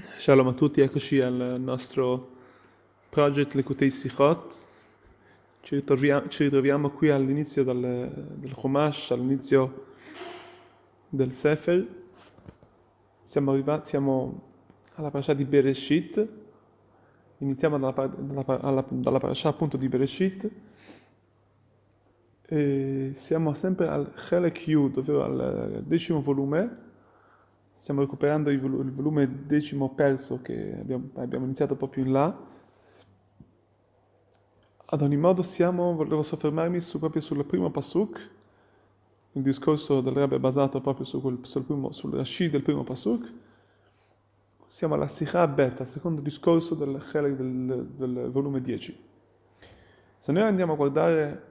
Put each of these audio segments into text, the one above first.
Shalom a tutti, eccoci al nostro project Lekutei Sichot. Ci ritroviamo, ci ritroviamo qui all'inizio del, del Chumash, all'inizio del Sefer. Siamo arrivati siamo alla parasha di Bereshit. Iniziamo dalla, dalla, alla, dalla parasha appunto di Bereshit. E siamo sempre al Chelek Yud, ovvero al decimo volume stiamo recuperando il, volume decimo perso che abbiamo, abbiamo, iniziato più in là. Ad ogni modo siamo, volevo soffermarmi su, proprio sul primo pasuk, il discorso del Rebbe è basato proprio su quel, sul, primo, sul Rashi del primo pasuk. Siamo alla Sikha Bet, al secondo discorso del, del, del volume 10. Se noi andiamo a guardare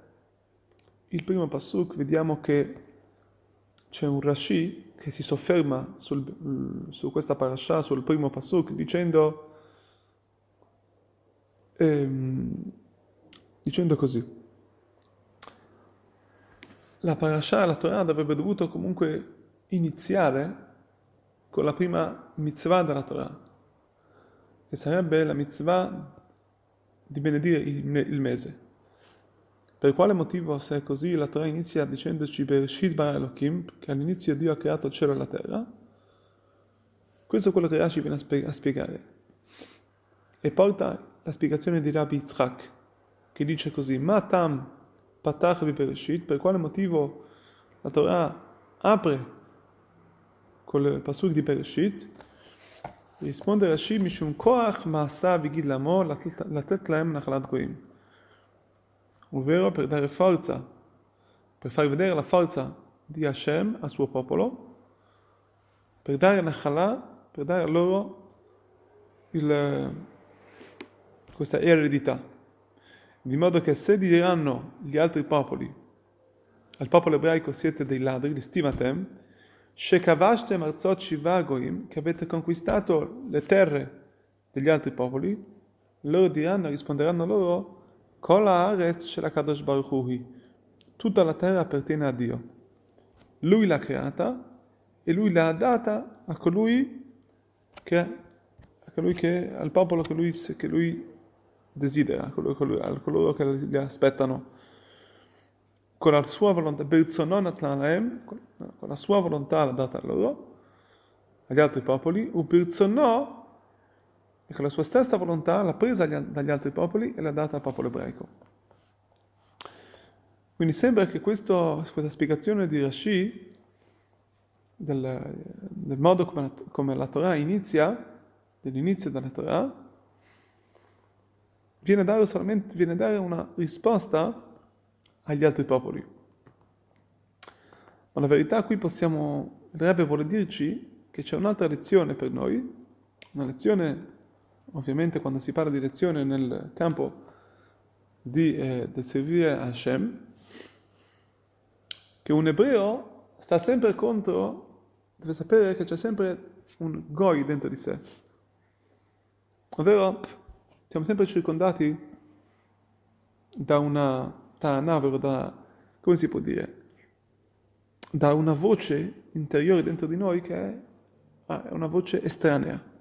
il primo pasuk, vediamo che c'è un Rashi che si sofferma sul, su questa parasha, sul primo pasuk, dicendo, ehm, dicendo così. La parasha, la Torah avrebbe dovuto comunque iniziare con la prima mitzvah della Torah, che sarebbe la mitzvah di benedire il, il mese. Per quale motivo, se è così, la Torah inizia dicendoci Bereshit bara Elohim, che all'inizio Dio ha creato il cielo e la terra? Questo è quello che Rashi viene a, spiegare. E porta la spiegazione di Rabbi Yitzhak, che dice così, Ma tam patach vi Bereshit, per quale motivo la Torah apre con il pasuk di Bereshit? Risponde Rashi, Mishum koach ma'asa vigid lamo latet laem nachalat goim ovvero per dare forza, per far vedere la forza di Hashem al suo popolo, per dare Nachalà, per dare loro il, questa eredità, di modo che se diranno gli altri popoli, al popolo ebraico siete dei ladri, li stimatem, Shekavashtem arzot shivagoim, che avete conquistato le terre degli altri popoli, loro diranno, risponderanno loro, Kol haaretz shel HaKadosh Tutta la terra appartiene a Dio. Lui l'ha creata e lui l'ha data a colui che, a colui che al popolo che lui, che lui desidera, a coloro, a coloro che li aspettano. Con la sua volontà, con la sua volontà l'ha data a loro, agli altri popoli, u birzonò e con la sua stessa volontà l'ha presa dagli altri popoli e l'ha data al popolo ebraico. Quindi sembra che questo, questa spiegazione di Rashi, del, del modo come la, come la, Torah inizia, dell'inizio della Torah, viene a dare, a dare una risposta agli altri popoli. Ma la verità qui possiamo, il Rebbe vuole dirci che c'è un'altra lezione per noi, una lezione ovviamente quando si parla di lezione nel campo di, eh, del servire Hashem, che un ebreo sta sempre contro, deve sapere che c'è sempre un goi dentro di sé. Ovvero, siamo sempre circondati da una tana, da, come si può dire, da una voce interiore dentro di noi che è, è una voce estranea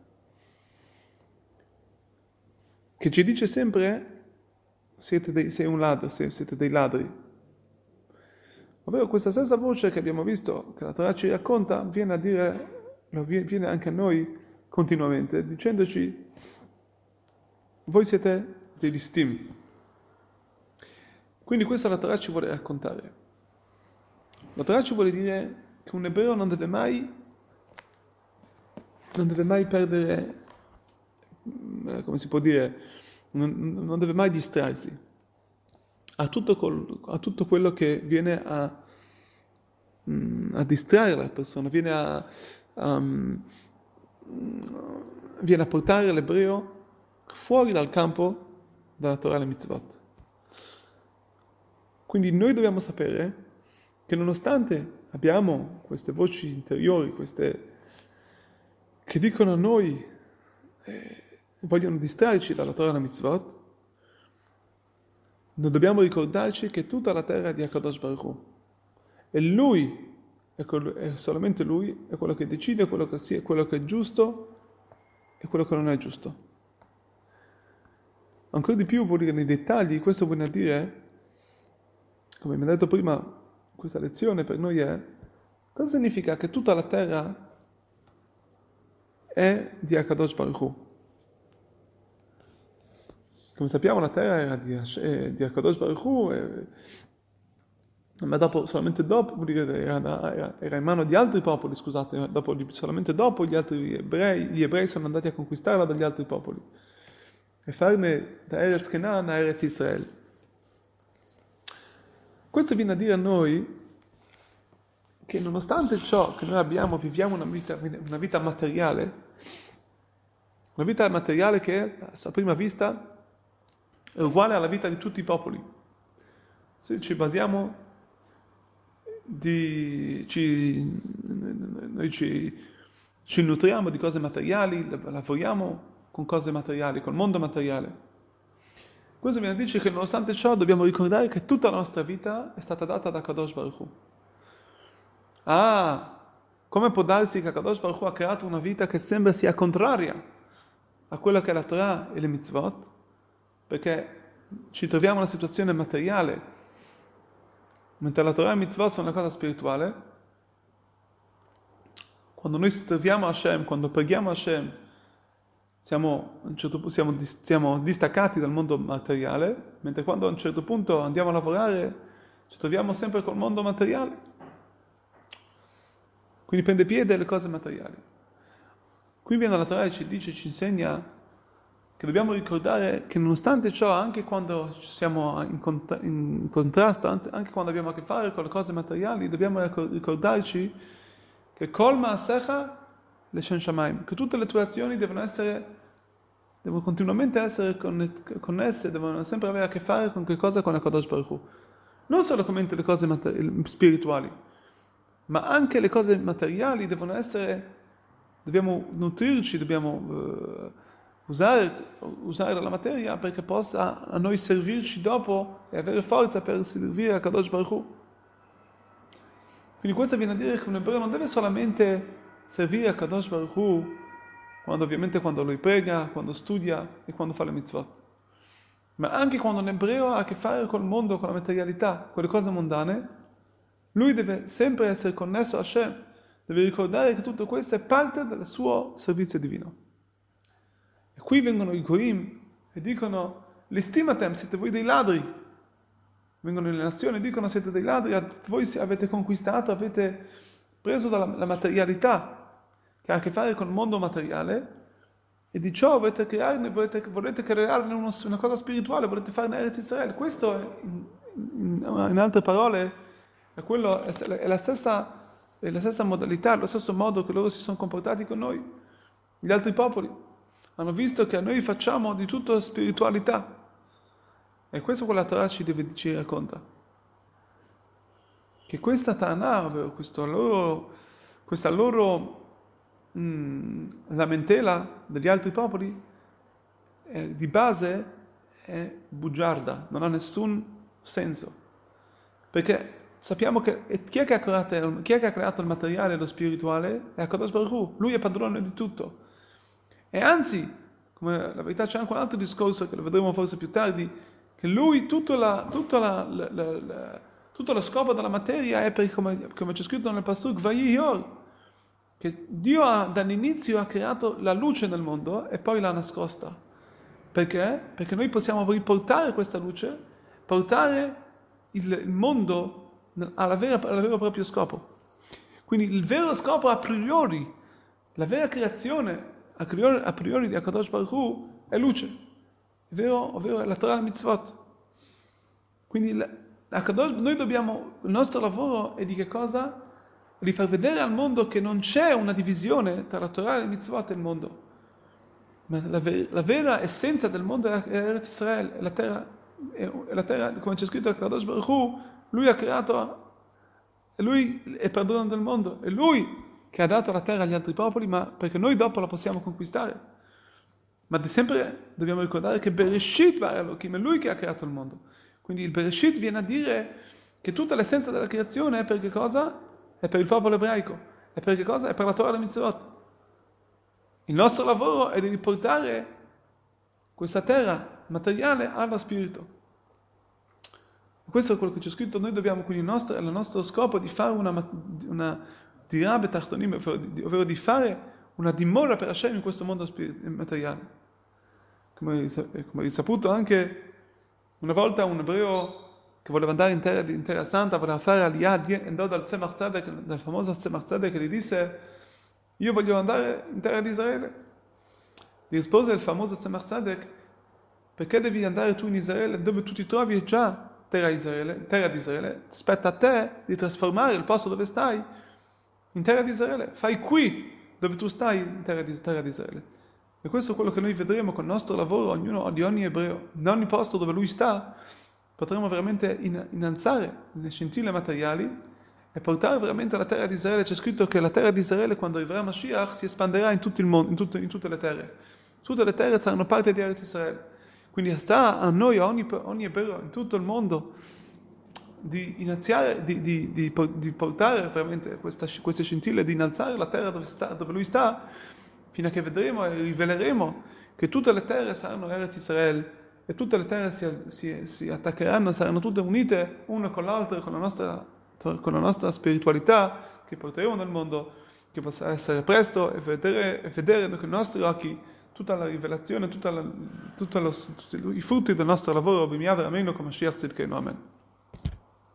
che ci dice sempre siete dei, sei un ladro, siete dei ladri. Ovvero questa stessa voce che abbiamo visto, che la Torah ci racconta, viene a dire, viene anche a noi continuamente, dicendoci, voi siete dei listim. Quindi questo la Torah ci vuole raccontare. La Torah ci vuole dire che un ebreo non deve mai, non deve mai perdere eh, come si può dire, non, non deve mai distrarsi. A tutto, col, a tutto, quello che viene a, mm, a, distrarre la persona, viene a, a, mm, viene a portare l'ebreo fuori dal campo della Torah e mitzvot. Quindi noi dobbiamo sapere che nonostante abbiamo queste voci interiori, queste che dicono a noi eh, vogliono distrarci dalla Torah e dalla mitzvot, noi dobbiamo ricordarci che tutta la terra è di Akadosh Baruch Hu. E Lui, è, quello, è solamente Lui, è quello che decide quello che, sia, quello che è giusto e quello che non è giusto. Ancora di più vuol dire nei dettagli, questo vuol dire, come mi ha detto prima, questa lezione per noi è, cosa significa che tutta la terra è di Akadosh Baruch Hu? Come sappiamo la terra era di, eh, di Akadosh Baruch Hu, e, ma dopo, solamente dopo, vuol dire, era, era, era, in mano di altri popoli, scusate, dopo, solamente dopo gli altri ebrei, gli ebrei sono andati a conquistarla dagli altri popoli e farne da Eretz Kenan a Eretz Israel. Questo viene a dire a noi che nonostante ciò che noi abbiamo, viviamo una vita, una vita materiale, una vita materiale che a prima vista è uguale alla vita di tutti i popoli. Se ci basiamo di, ci, noi ci, ci nutriamo di cose materiali, lavoriamo con cose materiali, col mondo materiale. Questo viene a dire che nonostante ciò dobbiamo ricordare che tutta la nostra vita è stata data da Kadosh Baruch Hu. Ah, come può darsi che Kadosh Baruch Hu ha creato una vita che sembra sia contraria a quella che è la Torah e le mitzvot? Perché ci troviamo in una situazione materiale Mentre la Torah e mitzvah sono una cosa spirituale, quando noi serviamo Hashem, quando preghiamo Hashem, siamo, certo, siamo, siamo, distaccati dal mondo materiale, mentre quando a un certo punto andiamo a lavorare ci troviamo sempre col mondo materiale. Quindi prende piede le cose materiali. Qui viene la Torah e ci dice, ci insegna che dobbiamo ricordare che nonostante ciò, anche quando siamo in, cont- in, contrasto, anche quando abbiamo a che fare con le cose materiali, dobbiamo ricordarci che colma secha le shen shamaim, che tutte le tue azioni devono essere, devono continuamente essere connesse, devono sempre avere a che fare con che cosa? Con la Kodosh Baruch Hu. Non solamente le cose spirituali, ma anche le cose materiali devono essere, dobbiamo nutrirci, dobbiamo... Uh, usare, usare la materia perché possa a noi servirci dopo e avere forza per servire a Kadosh Baruch Hu. Quindi questo viene a dire che un ebreo non deve solamente servire a Kadosh Baruch Hu, quando, ovviamente quando lui prega, quando studia e quando fa le mitzvot, ma anche quando un ebreo ha a che fare col mondo, con la materialità, con le cose mondane, lui deve sempre essere connesso a Hashem, deve ricordare che tutto questo è parte del suo servizio divino. Qui vengono i Goim e dicono, l'estimatem, siete voi dei ladri. Vengono le nazioni e dicono, siete dei ladri, voi avete conquistato, avete preso dalla materialità che ha a che fare con il mondo materiale e di ciò volete crearne, volete, volete crearne uno, una cosa spirituale, volete farne Eretz Israele. Questo, è, in, in, altre parole, è, quello, è, la stessa, è la stessa modalità, lo stesso modo che loro si sono comportati con noi, gli altri popoli hanno visto che noi facciamo di tutto spiritualità. E questo quello la Torah ci, deve, ci racconta. Che questa Tanà, loro, questa loro mh, mm, lamentela degli altri popoli, è, di base è bugiarda, non ha nessun senso. Perché sappiamo che chi è che ha creato, chi è che ha creato il materiale e lo spirituale? È Akadosh Baruch Hu. Lui è padrone di tutto. E anzi, come la verità c'è anche un altro discorso che lo vedremo forse più tardi, che lui, tutto, la, tutto, la, la, tutto lo scopo della materia è per, come, come c'è scritto nel Pasuk, Vayiyor, che Dio ha, dall'inizio ha creato la luce nel mondo e poi l'ha nascosta. Perché? Perché noi possiamo riportare questa luce, portare il, mondo al vero proprio scopo. Quindi il vero scopo a priori, la vera creazione a priori, a priori Akadosh Baruch Hu è luce, ovvero, ovvero la Torah mitzvot. Quindi la, Akadosh, noi dobbiamo, il nostro lavoro è di che cosa? Di far vedere al mondo che non c'è una divisione tra la Torah e le mitzvot e il mondo. Ma la, la vera essenza del mondo è Eretz Israel, è la terra, è, è la terra come c'è scritto a Kadosh Baruch Hu, lui ha creato, e lui è padrone del mondo, è lui che ha dato la terra agli altri popoli, ma perché noi dopo la possiamo conquistare. Ma di sempre dobbiamo ricordare che Bereshit va Elohim, è lui che ha creato il mondo. Quindi il Bereshit viene a dire che tutta l'essenza della creazione è per che cosa? È per il popolo ebraico. È per che cosa? È per la Torah e la mitzvot. Il nostro lavoro è di riportare questa terra materiale allo spirito. Questo è quello che c'è scritto, noi dobbiamo quindi, il nostro, il nostro scopo di fare una, una di Rabbe Tachtonim, ovvero di fare una dimora per Hashem in questo mondo materiale. Come, come risaputo anche una volta un ebreo che voleva andare in terra, in terra santa, voleva fare Aliyah, andò dal Tzemach Tzedek, dal famoso Tzemach Tzedek che gli disse io voglio andare in terra di Israele. Gli rispose il famoso Tzemach Tzedek perché devi andare tu in Israele dove tu ti trovi già terra, Israele, terra di Israele, spetta a te di trasformare il posto dove stai in terra di Israele, fai qui dove tu stai in terra di, terra di Israele. E questo è quello che noi vedremo con il nostro lavoro, ognuno di ogni ebreo, in ogni posto dove lui sta, potremo veramente innalzare le scintille materiali e portare veramente la terra di Israele. C'è scritto che la terra di Israele, quando arriverà Mashiach, si espanderà in tutto il mondo, in, tutto, in tutte le terre. Tutte le terre saranno parte di Eretz Israele. Quindi sta a noi, a ogni, ogni ebreo in tutto il mondo, di, iniziare, di, di, di portare veramente questa, queste scintille, di innalzare la terra dove, sta, dove, lui sta, fino a che vedremo e riveleremo che tutte le terre saranno Eretz Israele e tutte le terre si, si, si attaccheranno, saranno tutte unite una con l'altra, con la nostra, con la nostra spiritualità che porteremo nel mondo, che possa essere presto e vedere, e vedere con i nostri occhi tutta la rivelazione, tutti i frutti del nostro lavoro, Bimiav Ameno come Mashiach Tzidkenu. Amen.